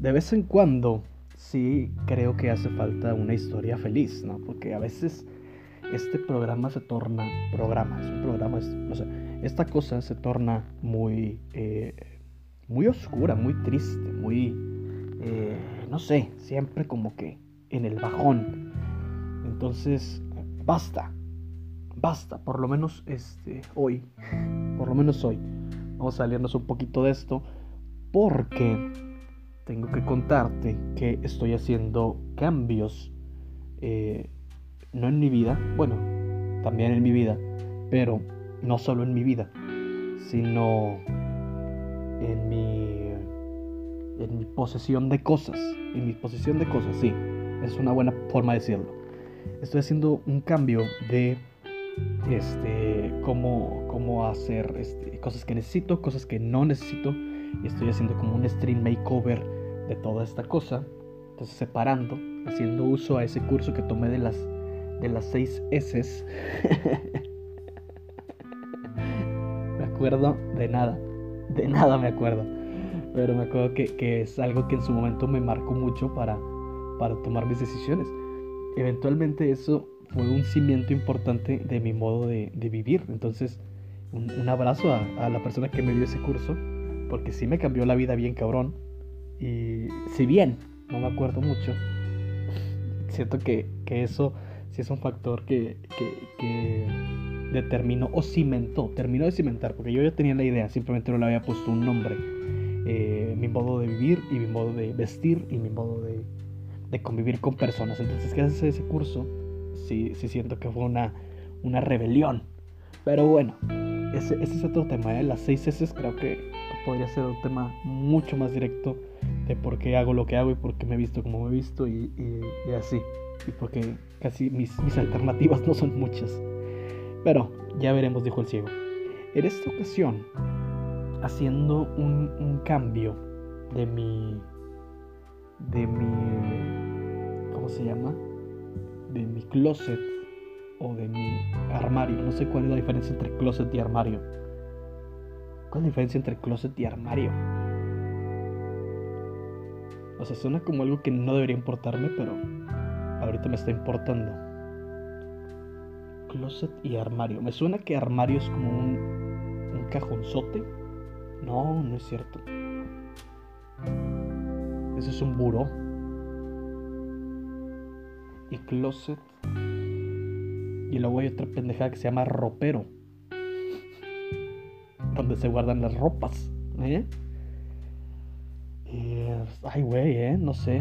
de vez en cuando sí creo que hace falta una historia feliz, ¿no? Porque a veces este programa se torna, programa, es un programa, no sé, esta cosa se torna muy, eh, muy oscura, muy triste, muy, eh, no sé, siempre como que en el bajón. Entonces, basta, basta, por lo menos este, hoy, por lo menos hoy, vamos a salirnos un poquito de esto, porque tengo que contarte que estoy haciendo cambios, eh, no en mi vida, bueno, también en mi vida, pero no solo en mi vida, sino en mi, en mi posesión de cosas, en mi posesión de cosas, sí, es una buena forma de decirlo. Estoy haciendo un cambio de este, cómo, cómo hacer este, cosas que necesito, cosas que no necesito. Estoy haciendo como un stream makeover de toda esta cosa. Entonces separando, haciendo uso a ese curso que tomé de las, de las seis S. me acuerdo de nada. De nada me acuerdo. Pero me acuerdo que, que, es algo que en su momento me marcó mucho para, para tomar mis decisiones. Eventualmente eso fue un cimiento importante de mi modo de, vivir. Entonces, un, abrazo a, la persona que me dio ese curso, porque sí me cambió la vida bien cabrón. Y si bien no me acuerdo mucho, siento que, eso sí es un factor que, que, determinó o cimentó, terminó de cimentar, porque yo ya tenía la idea, simplemente no le había puesto un nombre. Eh, mi modo de vivir y mi modo de vestir y mi modo de, de convivir con personas. Entonces, ¿qué hace ese curso? sí, sí siento que fue una, una rebelión. Pero bueno, ese, ese es otro tema. ¿eh? Las seis S creo que podría ser un tema mucho más directo de por qué hago lo que hago y por qué me he visto como me he visto y, y, así. Y porque casi mis, mis alternativas no son muchas. Pero ya veremos, dijo el ciego. En esta ocasión, haciendo un, un cambio de mi. de mi. ¿Cómo se llama? de mi closet o de mi armario. No sé cuál es la diferencia entre closet y armario. ¿Cuál es la diferencia entre closet y armario? O sea, suena como algo que no debería importarme, pero ahorita me está importando. Closet y armario. Me suena que armario es como un, un cajonzote. No, no es cierto. Ese es un buró y closet. Y luego hay otra pendejada que se llama ropero. Donde se guardan las ropas. ¿eh? Ay, güey, ¿eh? No sé.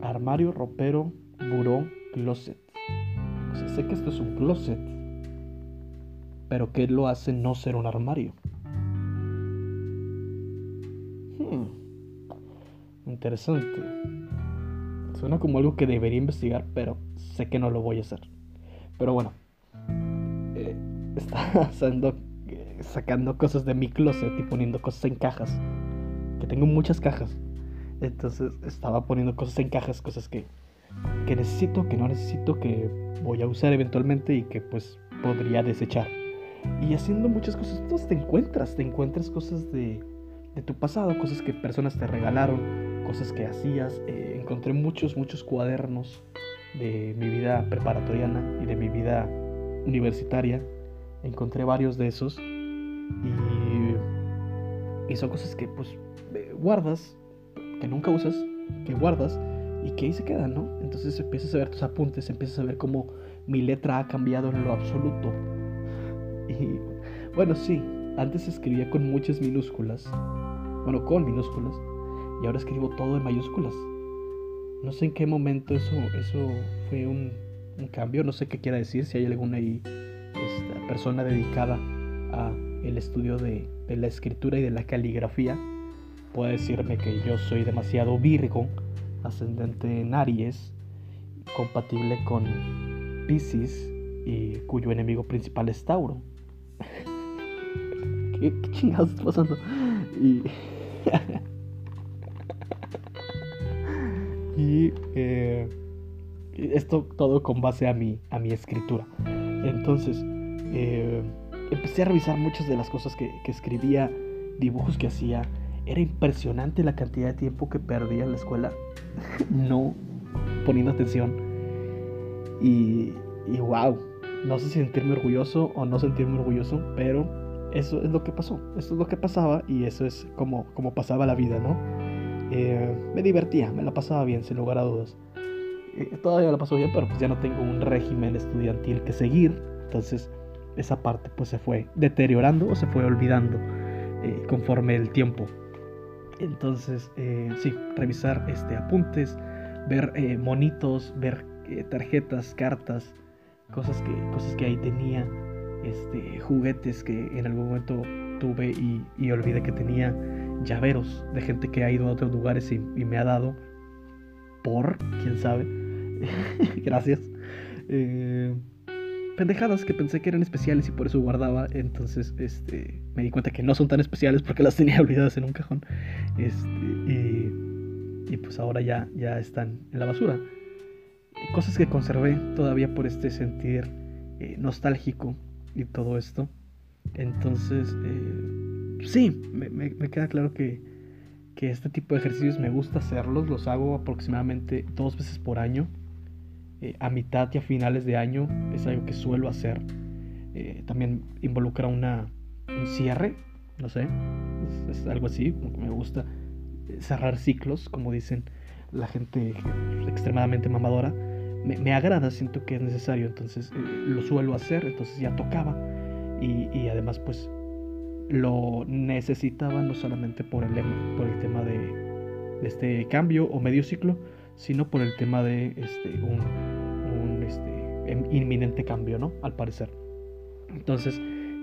Armario, ropero, buró, closet. O sea, sé que esto es un closet. Pero ¿qué lo hace no ser un armario? Hmm. Interesante. Suena como algo que debería investigar, pero sé que no lo voy a hacer. Pero bueno, eh, estaba eh, sacando cosas de mi closet y poniendo cosas en cajas. Que tengo muchas cajas. Entonces estaba poniendo cosas en cajas, cosas que, que necesito, que no necesito, que voy a usar eventualmente y que pues podría desechar. Y haciendo muchas cosas, entonces te encuentras, te encuentras cosas de, de tu pasado, cosas que personas te regalaron, cosas que hacías. Eh, encontré muchos, muchos cuadernos de mi vida preparatoriana y de mi vida universitaria. Encontré varios de esos y, y son cosas que pues eh, guardas, que nunca usas, que guardas y que ahí se quedan, ¿no? Entonces empiezas a ver tus apuntes, empiezas a ver cómo mi letra ha cambiado en lo absoluto. Y bueno, sí, antes escribía con muchas minúsculas, bueno, con minúsculas, y ahora escribo todo en mayúsculas. No sé en qué momento eso, eso fue un, cambio, no sé qué quiera decir, si hay alguna esta persona dedicada a el estudio de, la escritura y de la caligrafía puede decirme que yo soy demasiado virgo, ascendente en Aries, compatible con Pisces y cuyo enemigo principal es Tauro. ¿Qué, ¿Qué, chingados está pasando? Y Y eh, esto todo con base a mi, a mi escritura. Entonces, eh, empecé a revisar muchas de las cosas que, escribía, dibujos que hacía, Era impresionante la cantidad de tiempo que perdía en la escuela no poniendo atención. Y, y wow, no sé si sentirme orgulloso o no sentirme orgulloso, pero eso es lo que pasó, eso es lo que pasaba y eso es como, como pasaba la vida, ¿no? Eh, me divertía, me la pasaba bien, sin lugar a dudas. Eh, todavía la paso bien, pero pues ya no tengo un régimen estudiantil que seguir, entonces esa parte pues se fue deteriorando o se fue olvidando eh, conforme el tiempo. Entonces, sí, revisar este, apuntes, ver monitos, ver tarjetas, cartas, cosas que, cosas que ahí tenía, este, juguetes que en algún momento tuve y, olvidé que tenía, llaveros de gente que ha ido a otros lugares y, me ha dado, por, quién sabe, gracias. Eh, pendejadas que pensé que eran especiales y por eso guardaba. Entonces, este, me di cuenta que no son tan especiales porque las tenía olvidadas en un cajón. Este, y, y, pues ahora ya, ya están en la basura cosas que conservé todavía por este sentir eh, nostálgico y todo esto. Entonces, eh, sí, me, queda claro que, que, este tipo de ejercicios me gusta hacerlos. Los hago aproximadamente dos veces por año. Eh, a mitad y a finales de año es algo que suelo hacer. también involucra una, un cierre, no sé, es, algo así, me gusta cerrar ciclos, como dicen la gente extremadamente mamadora, me, agrada, siento que es necesario, entonces eh, lo suelo hacer, entonces ya tocaba y, además pues lo necesitaba no solamente por el, por el tema de, este cambio o medio ciclo, sino por el tema de este, un, este, em, inminente cambio, ¿no? Al parecer. Entonces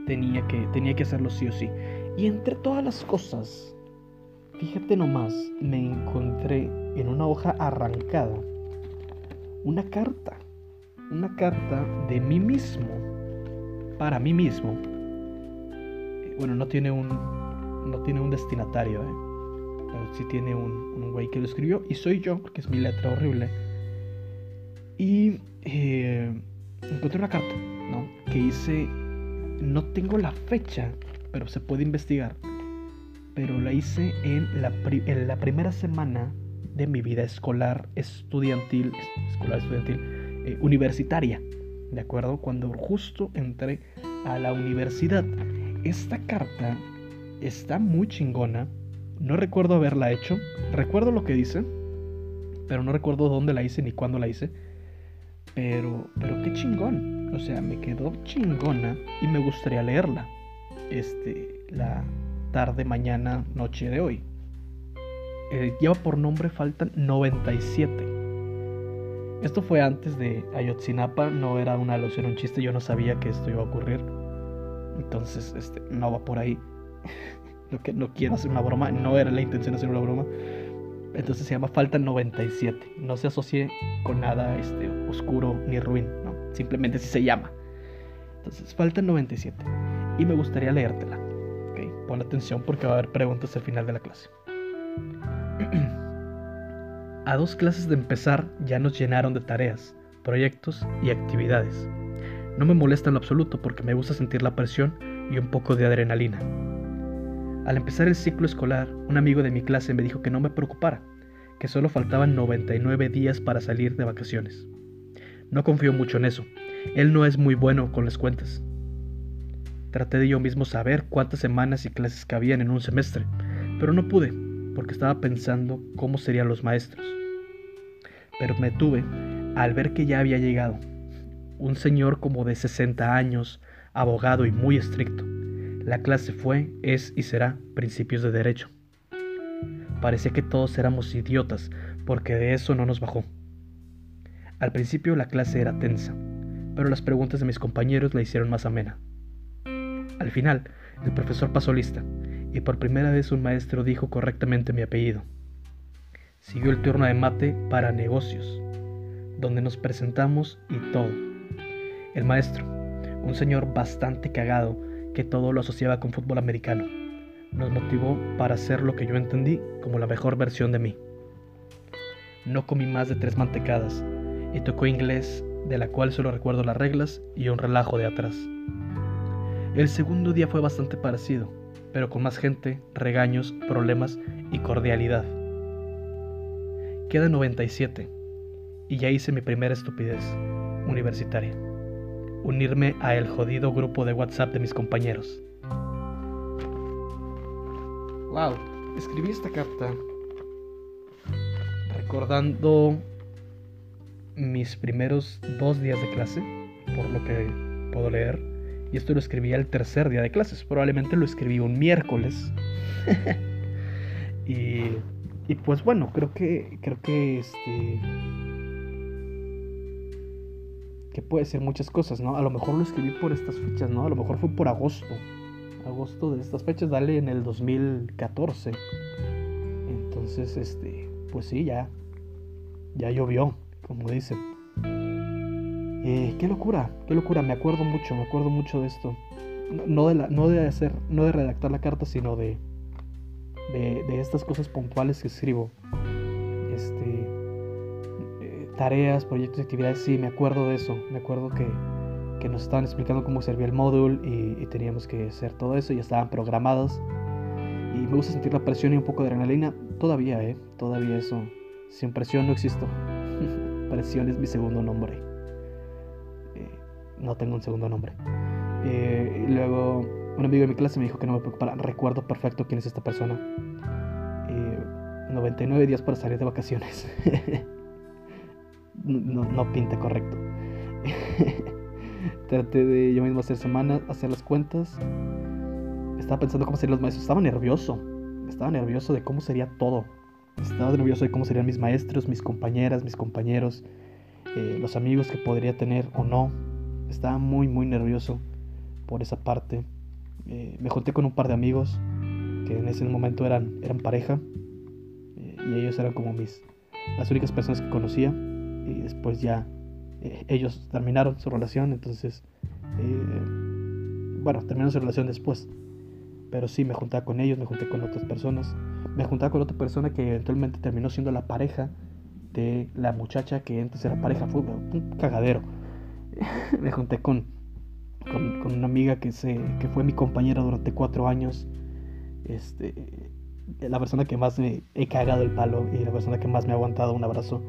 tenía que, tenía que hacerlo sí o sí. Y entre todas las cosas, fíjate nomás, me encontré en una hoja arrancada una carta, una carta de mí mismo, para mí mismo. Eh, bueno, no tiene un, no tiene un destinatario, ¿eh? Pero sí tiene un, un güey que lo escribió y soy yo, porque es mi letra horrible. Y eh, encontré una carta, ¿no? Que hice, no tengo la fecha, pero se puede investigar. Pero la hice en la, en la primera semana de mi vida escolar estudiantil, escolar estudiantil, eh, universitaria, ¿de acuerdo? Cuando justo entré a la universidad. Esta carta está muy chingona. No recuerdo haberla hecho. Recuerdo lo que dice, pero no recuerdo dónde la hice ni cuándo la hice. Pero, pero qué chingón. O sea, me quedó chingona y me gustaría leerla. Este, la tarde, mañana, noche de hoy. Eh, lleva por nombre Faltan 97. Esto fue antes de Ayotzinapa, no era una alusión, un chiste, yo no sabía que esto iba a ocurrir. Entonces, este, no va por ahí. lo que no quiero hacer una broma, no era la intención hacer una broma. Entonces se llama Faltan 97. No se asocie con nada este, oscuro ni ruin, ¿no? Simplemente así se llama. Entonces, Faltan 97. Y me gustaría leértela. ¿okay? Pon atención porque va a haber preguntas al final de la clase. A dos clases de empezar ya nos llenaron de tareas, proyectos y actividades. No me molesta en lo absoluto porque me gusta sentir la presión y un poco de adrenalina. Al empezar el ciclo escolar, un amigo de mi clase me dijo que no me preocupara, que solo faltaban 99 días para salir de vacaciones. No confío mucho en eso, él no es muy bueno con las cuentas. Traté de yo mismo saber cuántas semanas y clases cabían en un semestre, pero no pude, porque estaba pensando cómo serían los maestros. Pero me tuve al ver que ya había llegado. Un señor como de 60 años, abogado y muy estricto. La clase fue, es y será principios de derecho. Parecía que todos éramos idiotas, porque de eso no nos bajó. Al principio la clase era tensa, pero las preguntas de mis compañeros la hicieron más amena. Al final, el profesor pasó lista y por primera vez un maestro dijo correctamente mi apellido. Siguió el turno de mate para negocios, donde nos presentamos y todo. El maestro, un señor bastante cagado que todo lo asociaba con fútbol americano, nos motivó para hacer lo que yo entendí como la mejor versión de mí. No comí más de tres mantecadas y tocó inglés, de la cual solo recuerdo las reglas y un relajo de atrás. El segundo día fue bastante parecido pero con más gente, regaños, problemas y cordialidad. Queda 97 y ya hice mi primera estupidez universitaria. Unirme a el jodido grupo de WhatsApp de mis compañeros. Wow, escribí esta carta recordando mis primeros dos días de clase, por lo que puedo leer. Y esto lo escribí el tercer día de clases. Probablemente lo escribí un miércoles. y, y, pues bueno, creo que creo que este que puede ser muchas cosas, ¿no? A lo mejor lo escribí por estas fechas, ¿no? A lo mejor fue por agosto. Agosto de estas fechas, dale en el 2014. Entonces, este, pues sí, ya ya llovió como dicen. Eh, qué locura, qué locura, me acuerdo mucho, me acuerdo mucho de esto. No, de, la, no de hacer, no de redactar la carta, sino de, de, estas cosas puntuales que escribo. Este, tareas, proyectos, actividades, sí, me acuerdo de eso. Me acuerdo que, que nos estaban explicando cómo servía el módulo y, teníamos que hacer todo eso, ya estaban programados. Y me gusta sentir la presión y un poco de adrenalina. Todavía, ¿eh? Todavía eso. Sin presión no existo. Presión es mi segundo nombre. Eh, no tengo un segundo nombre. Eh, y luego un amigo de mi clase me dijo que no me preocupara. Recuerdo perfecto quién es esta persona. 99 eh, días para salir de vacaciones. no, no pinta correcto. Traté de yo mismo hacer semanas, hacer las cuentas. Estaba pensando cómo serían los maestros. Estaba nervioso. Estaba nervioso de cómo sería todo. Estaba nervioso de cómo serían mis maestros, mis compañeras, mis compañeros, eh, los amigos que podría tener o no. Estaba muy, muy nervioso por esa parte. Eh, me junté con un par de amigos que en ese momento eran, eran pareja eh, y ellos eran como mis las únicas personas que conocía y después ya ellos terminaron su relación entonces bueno terminaron su relación después pero sí me juntaba con ellos me junté con otras personas me juntaba con otra persona que eventualmente terminó siendo la pareja de la muchacha que antes era pareja. Fue un cagadero. me junté con, con, una amiga que, se, que fue mi compañera durante cuatro años. Este, la persona que más me he cagado el palo y la persona que más me ha aguantado un abrazo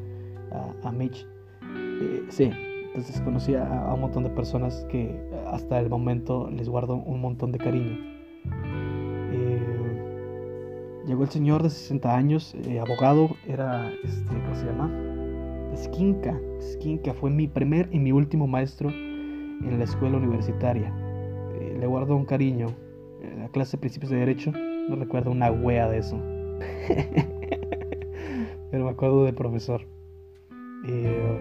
a, Mitch. Eh, sí, entonces conocí a, un montón de personas que hasta el momento les guardo un montón de cariño. Llegó el señor de 60 años, eh, abogado, era, este, ¿cómo se llama? Skinka. Skinka fue mi primer y mi último maestro en la escuela universitaria. Eh, le guardo un cariño. En la clase de principios de derecho, no recuerdo una wea de eso. Pero me acuerdo del profesor. Eh,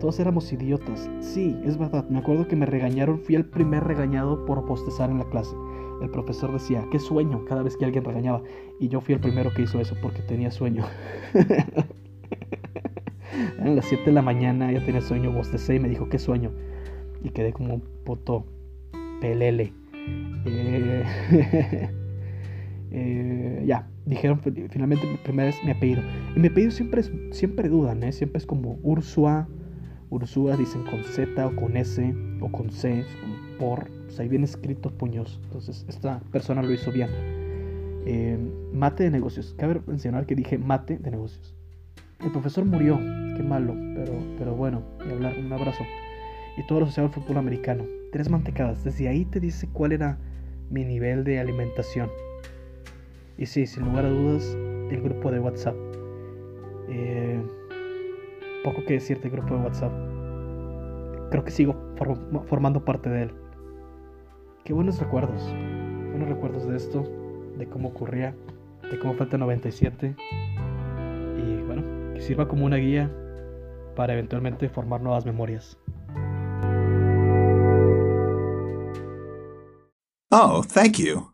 todos éramos idiotas. Sí, es verdad. Me acuerdo que me regañaron. Fui el primer regañado por postezar en la clase el profesor decía, qué sueño, cada vez que alguien regañaba. Y yo fui el primero que hizo eso porque tenía sueño. Eran las 7 de la mañana, ya tenía sueño, bostecé y me dijo, qué sueño. Y quedé como un puto pelele. Eh, eh, ya, dijeron finalmente primera vez mi apellido. Y mi apellido siempre, siempre dudan, ¿eh? siempre es como Ursua. Ursua dicen con Z o con S o con C, por pues ahí viene escrito puños. Entonces, esta persona lo hizo bien. Eh, mate de negocios. Cabe mencionar que dije mate de negocios. El profesor murió, qué malo, pero, pero bueno, y hablar, un abrazo. Y todo lo asociado al fútbol americano. Tres mantecadas. Desde ahí te dice cuál era mi nivel de alimentación. Y sí, sin lugar a dudas, el grupo de WhatsApp. Eh, poco que decirte el grupo de WhatsApp. Creo que sigo formando parte de él. Qué buenos recuerdos. Buenos recuerdos de esto, de cómo ocurría, de cómo falta 97. Y bueno, que sirva como una guía para eventualmente formar nuevas memorias. Oh, thank you.